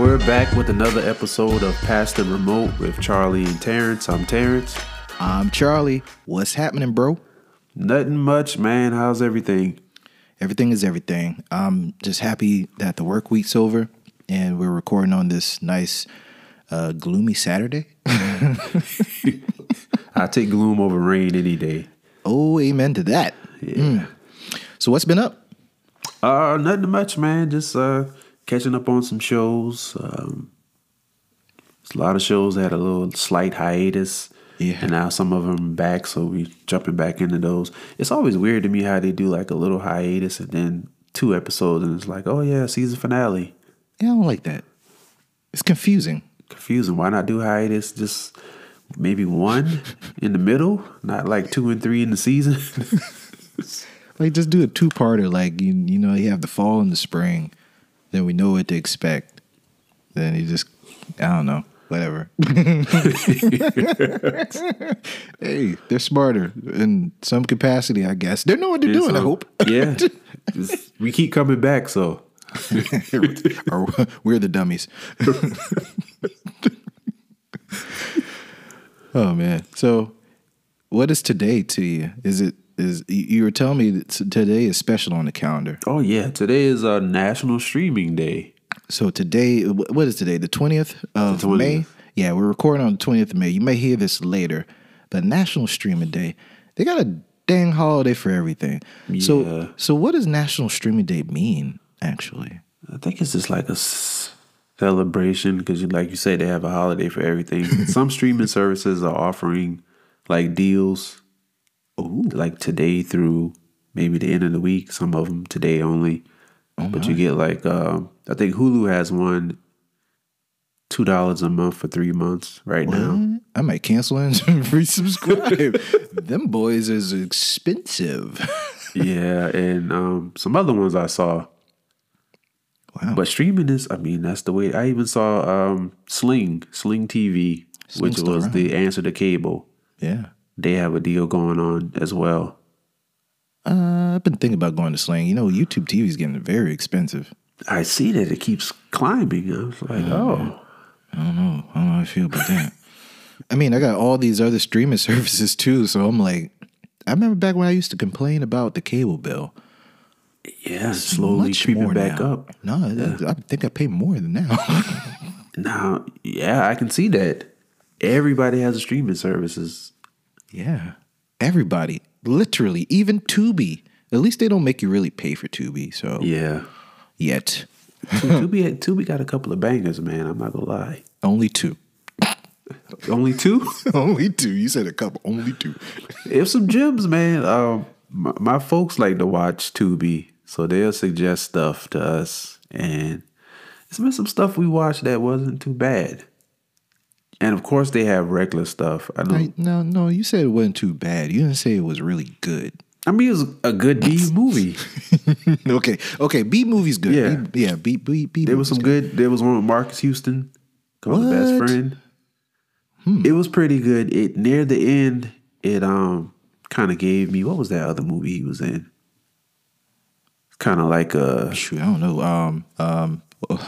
We're back with another episode of Pass the Remote with Charlie and Terrance. I'm Terrance. I'm Charlie. What's happening, bro? Nothing much, man. How's everything? Everything is everything. I'm just happy that the work week's over and we're recording on this nice, uh, gloomy Saturday. I take gloom over rain any day. Oh, amen to that. Yeah. So, what's been up? Uh, nothing much, man. Just uh, catching up on some shows. Um, a lot of shows had a little slight hiatus. Yeah. And now some of them back, so we jumping back into those. It's always weird to me how they do like a little hiatus and then two episodes, and it's like, oh yeah, season finale. Yeah, I don't like that. It's confusing. Confusing. Why not do hiatus? Just maybe one in the middle, not like two and three in the season. Like, just do a two parter. Like, you, you know, you have the fall and the spring. Then we know what to expect. Then you just, I don't know, whatever. hey, they're smarter in some capacity, I guess. They know what they're doing, I hope. yeah. Just- we keep coming back, so or we're the dummies. oh man. So what is today to you? Is it is you- were telling me that today is special on the calendar. Oh yeah, today is uh, National Streaming Day. So today what is today? The 20th of The 20th. May? Yeah, we're recording on the 20th of May. You may hear this later, but National Streaming Day. They got a dang holiday for everything. Yeah. So so what does National Streaming Day mean actually? I think it's just like a celebration because, like you say, they have a holiday for everything. Some streaming services are offering like deals, like today through maybe the end of the week. Some of them today only, but you get like um, I think Hulu has one two dollars a month for three months right now. I might cancel and resubscribe. Them boys is expensive. yeah, and um, some other ones I saw. Wow. But streaming is, I mean, that's the way. I even saw um, Sling, Sling TV, Sling's which was around. the answer to cable. yeah. They have a deal going on as well. Uh, I've been thinking about going to Sling. You know, YouTube TV is getting very expensive. I see that it keeps climbing. I was like, oh, I don't know. I don't know how I feel about that. I mean, I got all these other streaming services too, so I'm like, I remember back when I used to complain about the cable bill. yeah, it's slowly creeping back now. up. No, I think I pay more than now. Now, yeah, I can see that. Everybody has a streaming services. Yeah, everybody, literally, even Tubi. At least they don't make you really pay for Tubi. So Yeah, yet, Tubi, had- Tubi got a couple of bangers, man. I'm not gonna lie. only two. Only two. only two. You said a couple. Only two. If some gems, man. Um, my, my folks like to watch Tubi, so they'll suggest stuff to us, and it's been some stuff we watched that wasn't too bad. And of course, they have regular stuff. I know. I, no, no. You said it wasn't too bad. You didn't say it was really good. I mean, it was a good B movie. okay, okay. B movie's good. Yeah. B, yeah. B, B, B. There was some good. There was one with Marques Houston called the best What? friend. It was pretty good. It near the end, it um kind of gave me what was that other movie he was in? Kind of like a. Shoot, I don't know. Um, um.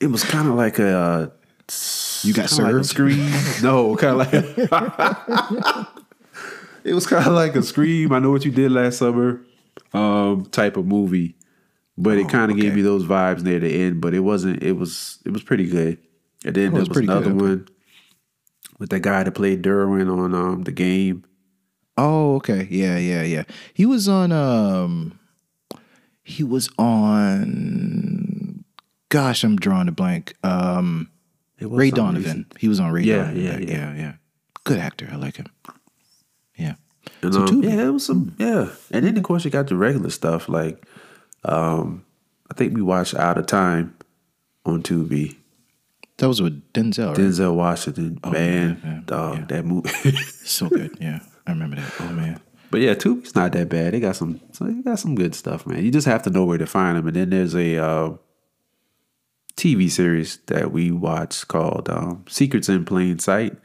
It was kind of like a. Uh, You got kinda like a served? scream. No, kind of like. it was kind of like a scream. I know what you did last summer, um, type of movie, but it kind of gave me those vibes near the end. But it wasn't. It was. It was pretty good. And then Oh, it there was was another good. one with that guy that played Derwin on um the game. Oh, okay. Yeah, yeah, yeah. He was on. Um. He was on. Gosh, I'm drawing a blank. Um. Ray Donovan. recent. He was on Ray Yeah, Donovan. yeah, yeah, yeah. yeah, Good actor. I like him. Yeah. And, So um, Tubi. yeah, it was some yeah. And then of course you got the regular stuff like um I think we watched Out of Time on Tubi. That was with Denzel. Right? Denzel Washington, man, yeah, yeah, dog, yeah. that movie. So good. Yeah, I remember that. Oh man. but yeah, Tubi's not that bad. They got some, so they got some good stuff, man. You just have to know where to find them. And then there's a uh, TV series that we watched called um, Secrets in Plain Sight,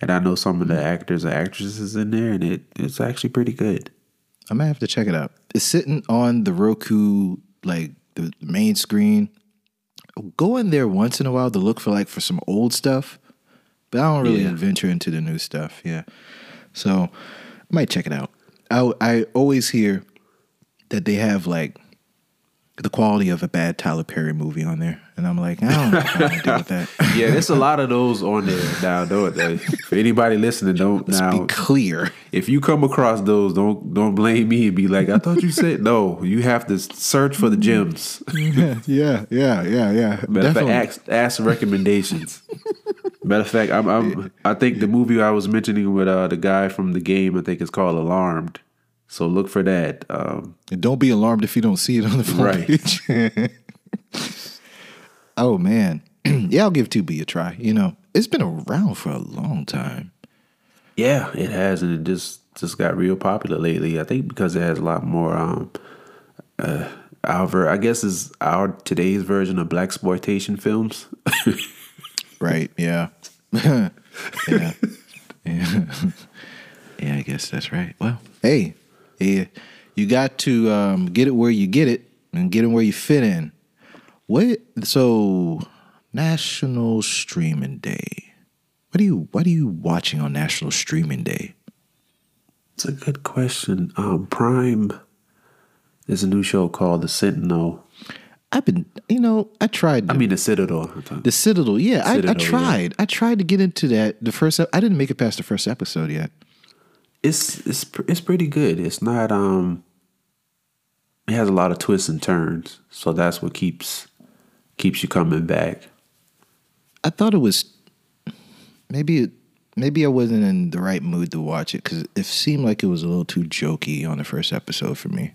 and I know some of the actors and actresses in there, and it it's actually pretty good. I might have to check it out. It's sitting on the Roku, like the main screen go in there once in a while to look for like for some old stuff, but I don't really Yeah. venture into the new stuff. Yeah, so I might check it out. I I always hear that they have like the quality of a bad Tyler Perry movie on there, and I'm like, I don't know what to do with that. Yeah, there's a lot of those on there now. Don't for anybody listening, don't Let's now. be clear. If you come across those, don't don't blame me and be like, I thought you said no. You have to search for the gems. yeah, yeah, yeah, yeah. Matter of fact, ask, ask recommendations. Matter of fact, I'm, I'm I think the movie I was mentioning with uh, the guy from the game, I think it's called Alarmed. So look for that. Um, And don't be alarmed if you don't see it on the front Right. page. oh man, yeah, I'll give Tubi a try. You know, it's been around for a long time. yeah, it has, and it just just got real popular lately. I think because it has a lot more. Um, uh, our ver- I guess is our today's version of black exploitation films. Right? Yeah. yeah. Yeah. yeah. I guess that's right. Well, hey, you got to um, get it where you get it and get it where you fit in. What? So, National Streaming Day. What are you? What are you watching on National Streaming Day? It's a good question. Um, Prime. There's a new show called The Sentinel. I've been, you know, I tried. I mean, The Citadel. The Citadel, yeah, I, I Citadel, yeah. tried. I tried to get into that. The first, I didn't make it past the first episode yet. It's it's it's pretty good. It's not um. It has a lot of twists and turns, so that's what keeps keeps you coming back. I thought it was maybe it, maybe I wasn't in the right mood to watch it because it seemed like it was a little too jokey on the first episode for me.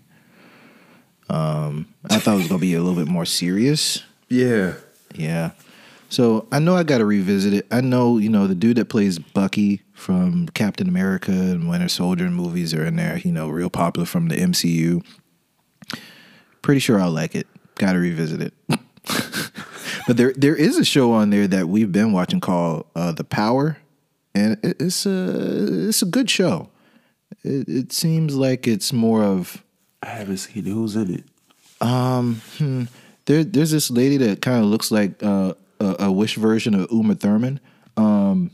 Um, I thought it was gonna be a little bit more serious. Yeah. Yeah. So I know I got to revisit it. I know, you know, the dude that plays Bucky from Captain America and Winter Soldier movies are in there. You know, real popular from the MCU. Pretty sure I'll like it. Got to revisit it. but there, there is a show on there that we've been watching called uh, The Power, and it- it's a it's a good show. It, it seems like it's more of I haven't seen it. Who's in it? um, hmm, there, there's this lady that kind of looks like uh, a, a wish version of Uma Thurman. Um,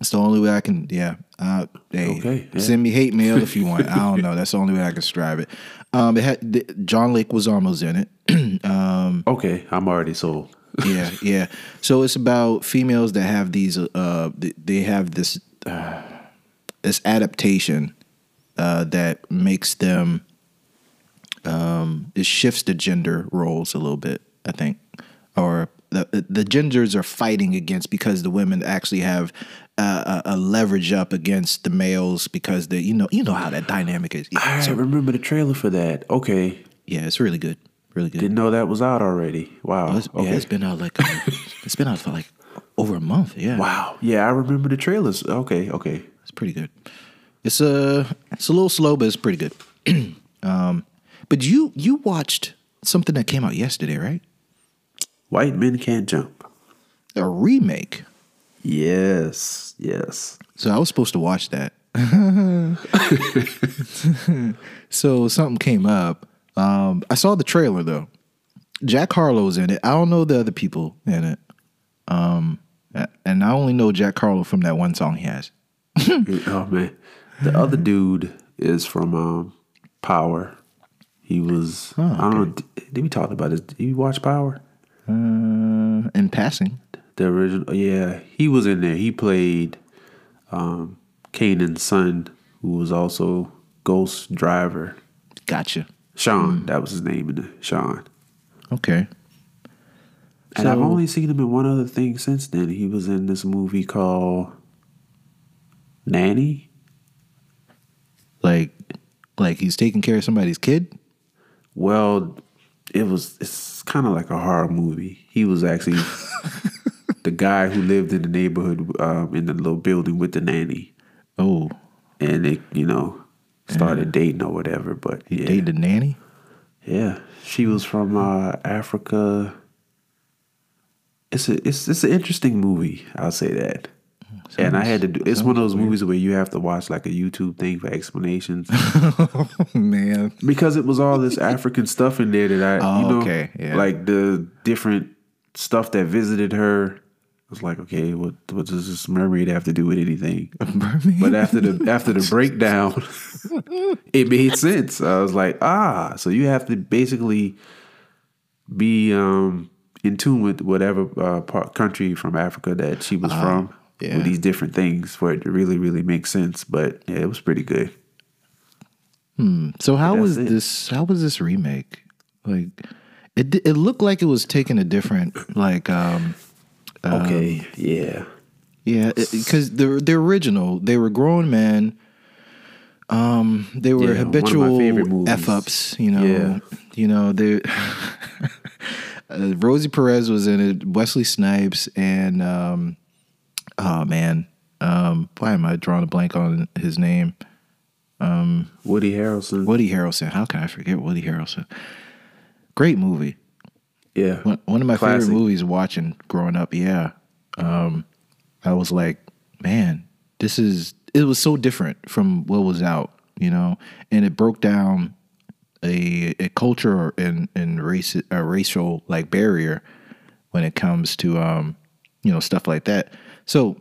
it's the only way I can. Yeah. Uh, hey, Okay, yeah. Send me hate mail if you want. I don't know. That's the only way I can describe it. Um, it had the, John Leguizamo in it. um, Okay, I'm already sold. yeah, yeah. So it's about females that have these. Uh, they have this uh, this adaptation uh, that makes them. Um, it shifts the gender roles a little bit. I think, or the the genders are fighting against because the women actually have uh, a, a leverage up against the males because the you know you know how that dynamic is. Yeah, I so- remember the trailer for that. Okay, yeah, it's really good, really good. didn't know that was out already. Wow. Oh, it's, okay. Yeah, it's been out like um, it's been out for like over a month. Yeah, wow. Yeah, I remember the trailers. Okay, okay. It's pretty good. It's a it's a little slow, but it's pretty good. um, but you you watched something that came out yesterday, right? White men can't jump. A remake. Yes, yes. So I was supposed to watch that. so something came up. Um, I saw the trailer though. Jack Harlow's in it. I don't know the other people in it. Um, and I only know Jack Harlow from that one song he has. oh man, the other dude is from um, Power. He was. I don't. Did, did we talk about this? Did you watch Power? Uh, in passing. The original. Yeah, he was in there. He played um, Kanan's son, who was also Ghost Driver. Gotcha. Sean, that was his name in the Sean. Okay. And I've only seen him in one other thing since then. He was in this movie called Nanny. Like, like he's taking care of somebody's kid. Well, it was it's kind of like a horror movie. He was actually the guy who lived in the neighborhood um, in the little building with the nanny, Oh, and they you know started dating or whatever. But he yeah, dated a nanny. yeah, she was from uh, Africa. It's a it's it's an interesting movie. I'll say that. And I had to do. It's one of those movies where you have to watch like a YouTube thing for explanations oh man. because it was all this African stuff in there that I, Oh, you know, okay, yeah. like the different stuff that visited her. I was like, okay, what what does this mermaid have to do with anything? But after the after the breakdown, it made sense. I was like, ah, so you have to basically be um, in tune with whatever uh, part, country from Africa that she was from yeah. with these different things for it to really really make sense. But yeah, it was pretty good. Hmm. So how was it. this? How was this remake? Like, it it looked like it was taking a different like um Okay, yeah, yeah because the the original they were grown men. Um, they were Yeah, one of my habitual f ups. You know, Yeah. you know they. uh, Rosie Perez was in it. Wesley Snipes and um, oh man, um, why am I drawing a blank on his name? Woody Harrelson. Woody Harrelson. How can I forget Woody Harrelson? Great movie. Yeah, One, one of my Classic. favorite movies watching growing up. Yeah. Um, I was like, man, this is, it was so different from what was out, you know, and it broke down a, a culture and, and race, a racial like barrier when it comes to, um, you know, stuff like that. So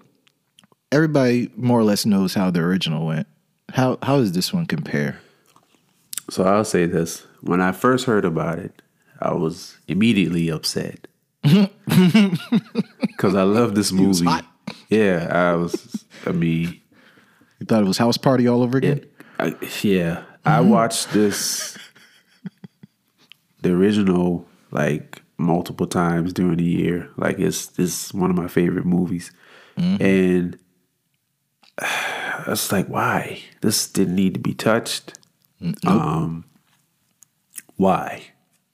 everybody more or less knows how the original went. How, how does this one compare? So I'll say this: when I first heard about it, I was immediately upset because I love this movie. Yeah, I was. I mean, You thought it was House Party all over again? I, yeah, I mm-hmm. watched this, the original, like multiple times during the year. Like it's it's one of my favorite movies, and I was like, why? This didn't need to be touched. Um, why?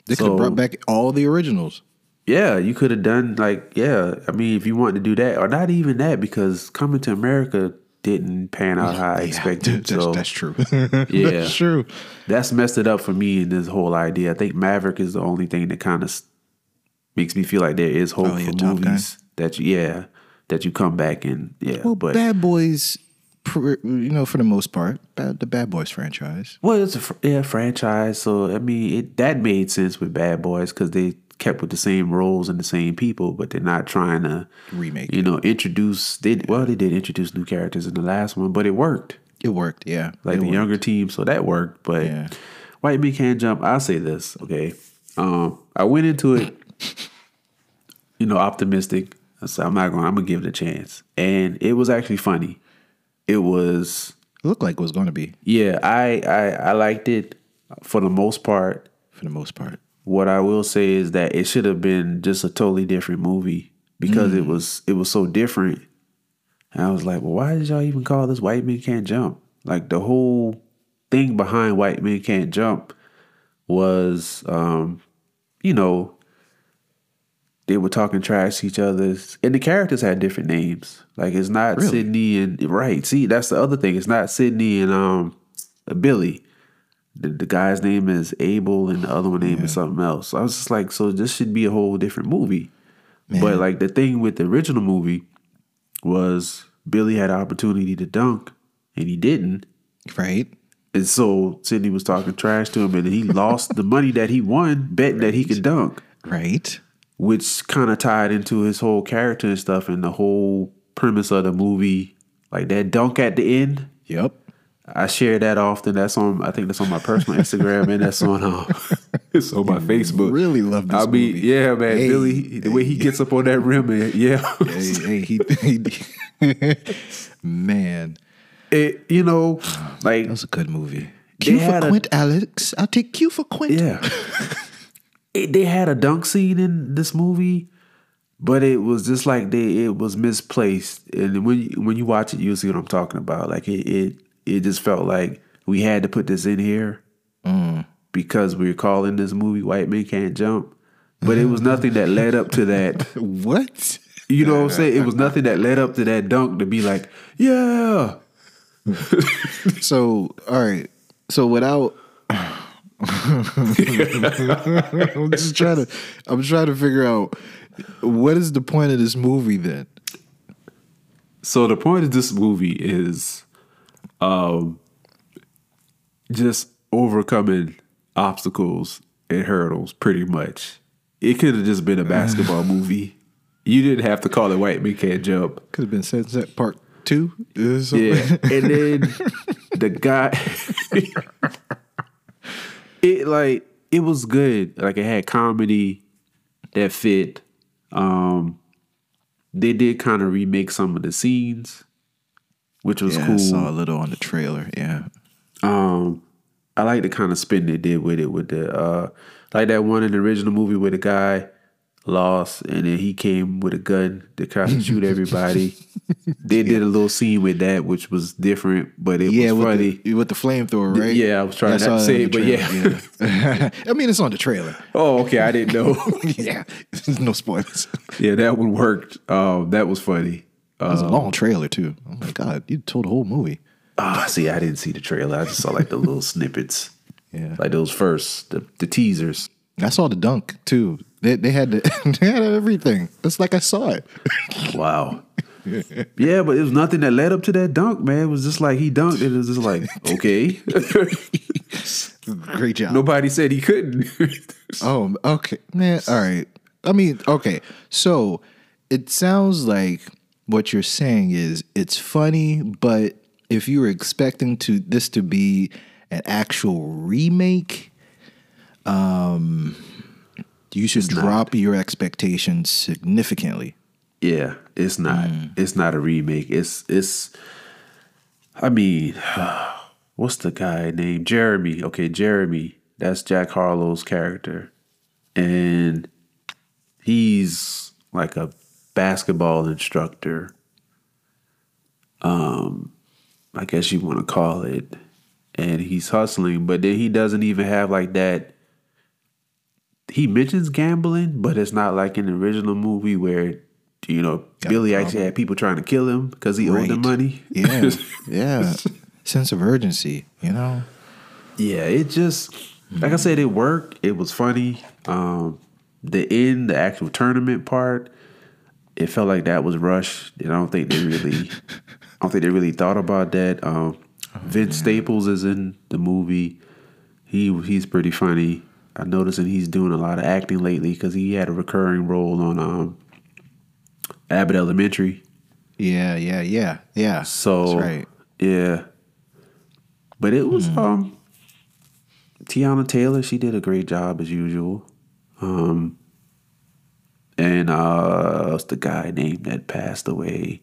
They could have brought back all the originals. Yeah, you could have done like yeah. I mean, if you wanted to do that, or not even that, because Coming to America didn't pan out how I expected. that's, so that's true. Yeah. that's true. that's messed it up for me in this whole idea. I think Maverick is the only thing that kind of makes me feel like there is hope Oh, yeah, for Top Gun. movies that you yeah that you come back and yeah. Well, but Bad Boys, you know, for the most part, bad, the Bad Boys franchise. well, it's a yeah franchise, so I mean it that made sense with Bad Boys because they kept with the same roles and the same people, but they're not trying to Remake You know, introduce they well they did introduce new characters in the last one, but it worked. It worked, yeah. like it the worked. younger team, so that worked. But Yeah. White Men Can't Jump. I'll say this, okay. Um, I went into it, you know, optimistic. I said I'm not going. I'm gonna give it a chance, and it was actually funny. It was, It looked like it was going to be yeah. I I I liked it for the most part. for the most part. What I will say is that it should have been just a totally different movie because Mm. it was it was so different. And I was like, well, why did y'all even call this White Men Can't Jump? Like the whole thing behind White Men Can't Jump was, um, you know, they were talking trash to each other, and the characters had different names. Like it's not Really? Sydney and right. See, that's the other thing. It's not Sydney and um Billy. The, the guy's name is Abel, and the other one name is something else. So I was just like, so this should be a whole different movie. But like the thing with the original movie was Billy had an opportunity to dunk, and he didn't. Right? And so Sydney was talking trash to him, and he lost the money that he won betting that he could dunk, Right? Which kind of tied into his whole character and stuff, and the whole premise of the movie. Like that dunk at the end, Yep. I share that often. That's on. I think that's on my personal Instagram, and that's on. Um, it's on my Facebook. Really love this I mean, movie. yeah, man. Hey, Billy, the way he gets up on that rim, and yeah, hey, hey, he, he man, it, you know, like that was a good movie. Q for had a- Quint, Alex. I'll take Q for Quint. Yeah. it, they had a dunk scene in this movie, but it was just like they it was misplaced. And when you, when you watch it, you'll see what I'm talking about. Like it it it just felt like we had to put this in here mm. because we are calling this movie "White Men Can't Jump," but it was nothing that led up to that. What? You know what I'm saying? It was nothing that led up to that dunk to be like, yeah. So, all right. So without I'm just trying to I'm trying to figure out what is the point of this movie then? So the point of this movie is um just overcoming obstacles and hurdles pretty much. it could have just been a basketball movie. You didn't have to call it White Men Can't Jump. Could have been Sunset Park Two. Yeah, and then the guy, it like it was good. Like it had comedy that fit. Um, they did kind of remake some of the scenes, which was Yeah, I cool. saw a little on the trailer. Yeah. Um, I like the kind of spin they did with it, with the uh, like that one in the original movie where the guy lost and then he came with a gun to try to shoot everybody. they did a little scene with that, which was different, but it yeah, was with funny. the, with the flamethrower, right? Yeah, I was trying Yeah, not to say it, but trailer, yeah. I mean, it's on the trailer. oh, okay, I didn't know. yeah, no spoilers. yeah, that one worked. Um, that was funny. It was a long trailer too. Oh my god, you told the whole movie. Ah, see, I didn't see the trailer. I just saw like the little snippets, Yeah, like those first, the, the teasers. I saw the dunk too. They they had the, they had everything. It's like I saw it. Wow. yeah, but it was nothing that led up to that dunk, man. It was just like he dunked. It was just like, okay. Great job. Nobody said he couldn't. Oh, okay, man. All right. I mean, okay. So it sounds like what you're saying is it's funny, but if you were expecting to this to be an actual remake, um, you should not. drop your expectations significantly. yeah, it's not. It's not a remake. It's it's. I mean, what's the guy named Jeremy? Okay, Jeremy. That's Jack Harlow's character, and he's like a basketball instructor. Um, I guess you want to call it, and he's hustling, but then he doesn't even have like that. He mentions gambling, but it's not like in the original movie where you know Billy actually had people trying to kill him because he owed them money. Yeah, yeah. Sense of urgency, you know. Yeah, it just like I said, it worked. It was funny. Um, the end, the actual tournament part, it felt like that was rushed. And I don't think they really, I don't think they really thought about that. Um, Vince Staples is in the movie. He he's pretty funny. I noticed that he's doing a lot of acting lately because he had a recurring role on um, Abbott Elementary. Yeah, yeah, yeah, yeah. So That's right. yeah, but it was um Teyana Taylor. She did a great job as usual. Um, and uh, what's the guy named that passed away?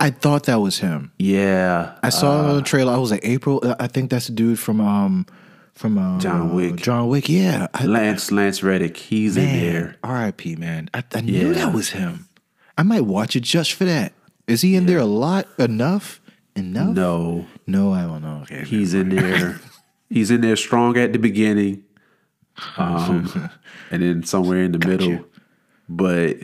I thought that was him. Yeah, I saw on the trailer. I was like, April. I think that's the dude from um from uh, John Wick. John Wick. Yeah. I, Lance Lance Reddick. He's in there. R.I.P. Man. I, I knew that was him. I might watch it just for that. Is he in there a lot? Enough? Enough? No, No, I don't know. Okay. he's in there. he's in there strong at the beginning, um, and then somewhere in the middle. But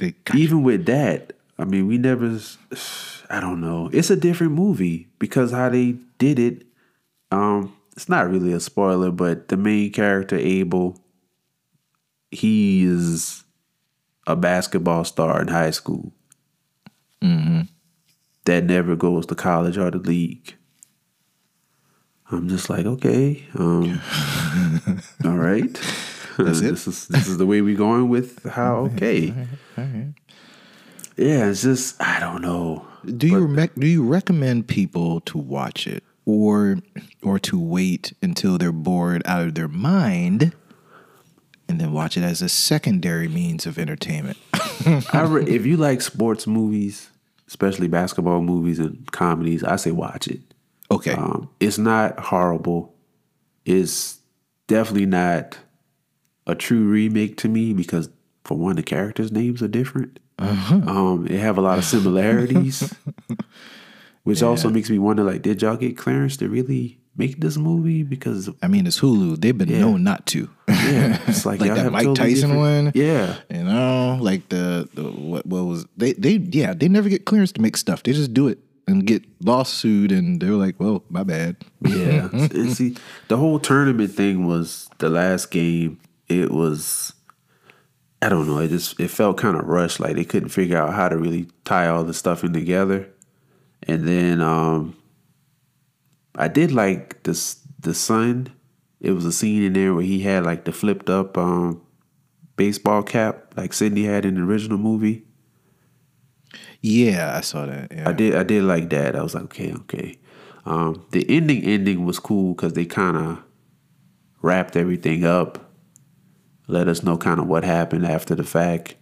even with that, I mean, we never. I don't know. It's a different movie because how they did it. Um, it's not really a spoiler, but the main character Abel, he is a basketball star in high school. That never goes to college or the league. I'm just like, okay, um, all right. That's it? This is this is the way we're going with how okay. Yeah, it's just I don't know. Do you rec- do you recommend people to watch it or or to wait until they're bored out of their mind and then watch it as a secondary means of entertainment? I re- if you like sports movies, especially basketball movies and comedies, I say watch it. Okay. Um, it's not horrible. It's definitely not a true remake to me because, for one, the characters' names are different. Um, they have a lot of similarities, which also makes me wonder: like, did y'all get clearance to really make this movie? Because I mean, it's Hulu. They've been known not to. yeah, it's like, Like that Mike totally Tyson different- one? Yeah, You know, like the, the what, what was they they yeah they never get clearance to make stuff. They just do it and get lawsuit, and they're like, well, my bad. Yeah. and see, the whole tournament thing was the last game. It was, I don't know. It just it felt kind of rushed. Like they couldn't figure out how to really tie all the stuff in together. And then um, I did like this the son it was a scene in there where he had like the flipped up um, baseball cap like Sidney had in the original movie. Yeah, I saw that. Yeah. I did I did like that. I was like, okay, okay. Um, the ending ending was cool because they kind of wrapped everything up, let us know kind of what happened after the fact.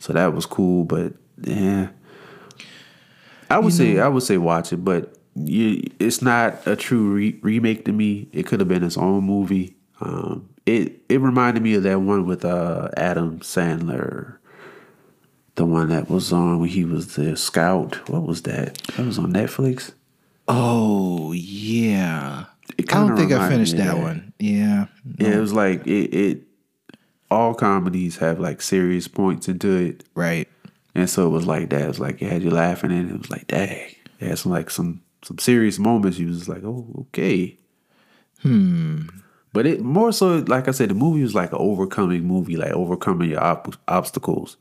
So that was cool, but yeah, I would say I would say watch it, but you, it's not a true re- remake to me. It could have been its own movie. Um, it it reminded me of that one with uh, Adam Sandler, the one that was on when he was the scout. What was that? That was on Netflix. Oh yeah. I don't think I finished of that one. Yeah. Yeah, it was like it, it. All comedies have like serious points into it, Right. And so it was like that. It was like it had you laughing, and it was like, dang, it had some like some some serious moments. You was like, oh, okay. Hmm. But it more so, like I said, the movie was like an overcoming movie, like overcoming your ob- obstacles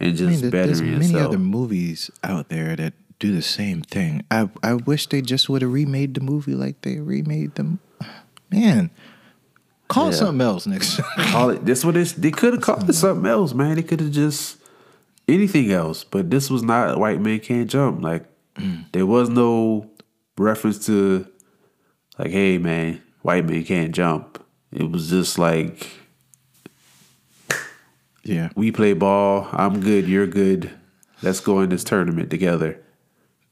and I just mean, there- there's bettering many yourself. other movies out there that do the same thing. I I wish they just would have remade the movie like they remade them. Man, call it Yeah. something else next. Call it this. What it's, They could have called it something else, man. They could have just anything else. But this was not white man can't jump. Like there was no reference to like, hey man, white man can't jump. It was just like yeah. we play ball. I'm good. You're good. Let's go in this tournament together.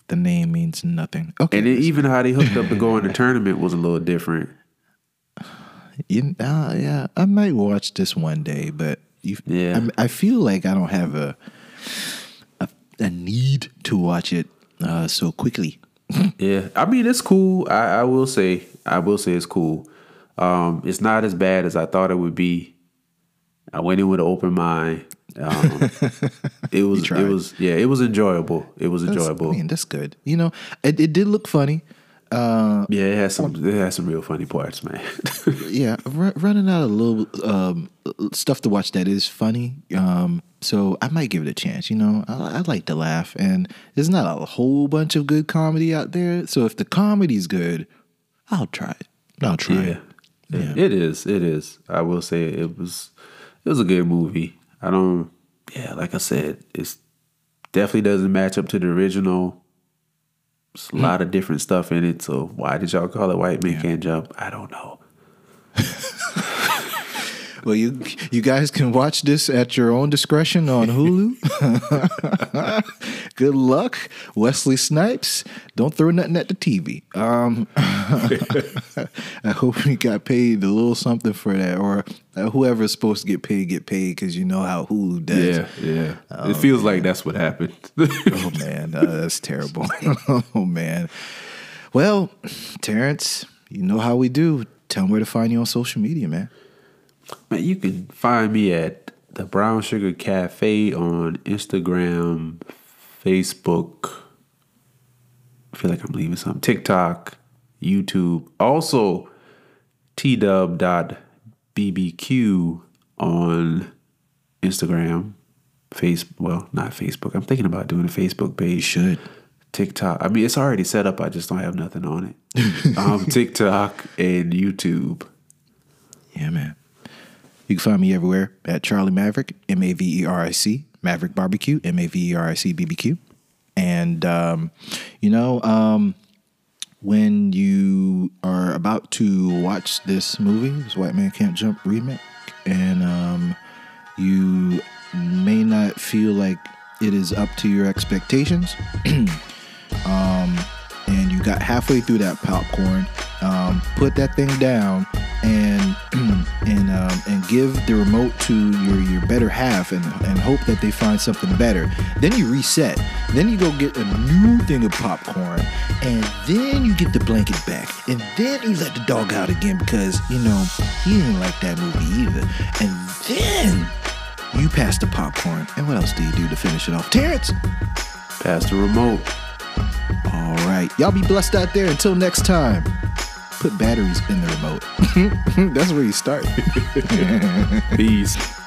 The name means nothing. Okay. And even how they hooked up to go in the tournament was a little different. You, uh, yeah, I might watch this one day, but you, Yeah. I, I feel like I don't have a a, a need to watch it uh, so quickly. Yeah, I mean it's cool. I, I will say, I will say it's cool. Um, it's not as bad as I thought it would be. I went in with an open mind. Um, it was, it was, yeah, it was enjoyable. It was That's- enjoyable. I mean, that's good. You know, it, it did look funny. Uh, yeah, it has some, it has some real funny parts, man. yeah, ru- running out of little um, stuff to watch that is funny. Um, so I might give it a chance. You know, I, I like to laugh, and there's not a whole bunch of good comedy out there. So if the comedy's good, I'll try it. I'll try yeah. it. yeah, it is. It is. I will say it was, it was a good movie. I don't, yeah, like I said, it's definitely doesn't match up to the original. It's a lot of different stuff in it. So why did y'all call it White Man Can't Jump? I don't know. Well, you you guys can watch this at your own discretion on Hulu. Good luck, Wesley Snipes. Don't throw nothing at the TV. Um, I hope you got paid a little something for that, or uh, whoever's supposed to get paid get paid because you know how Hulu does. Yeah, yeah. it feels like that's what happened. Oh man, uh, that's terrible. oh man. Well, Terrance, you know how we do. Tell them where to find you on social media, man. Man, you can find me at the Brown Sugar Cafe on Instagram, Facebook. I feel like I'm leaving something. TikTok, YouTube. Also, twdub.bbq on Instagram, face. Well, not Facebook. I'm thinking about doing a Facebook page. You should. TikTok. I mean, it's already set up. I just don't have nothing on it. um, TikTok and YouTube. Yeah, man. You can find me everywhere at Charlie Maverick, M A V E R I C, Maverick Barbecue, M A V E R I C B B Q. And, um, you know, um, when you are about to watch this movie, this White Man Can't Jump remake, and um, you may not feel like it is up to your expectations, um, and you got halfway through that popcorn, um, put that thing down and and um, and give the remote to your your better half and and hope that they find something better. Then you reset. Then you go get a new thing of popcorn, and then you get the blanket back, and then you let the dog out again because you know he didn't like that movie either, and then. You pass the popcorn, and what else do you do to finish it off? Terrance! Pass the remote. All right. Y'all be blessed out there. Until next time, put batteries in the remote. That's where you start. Peace.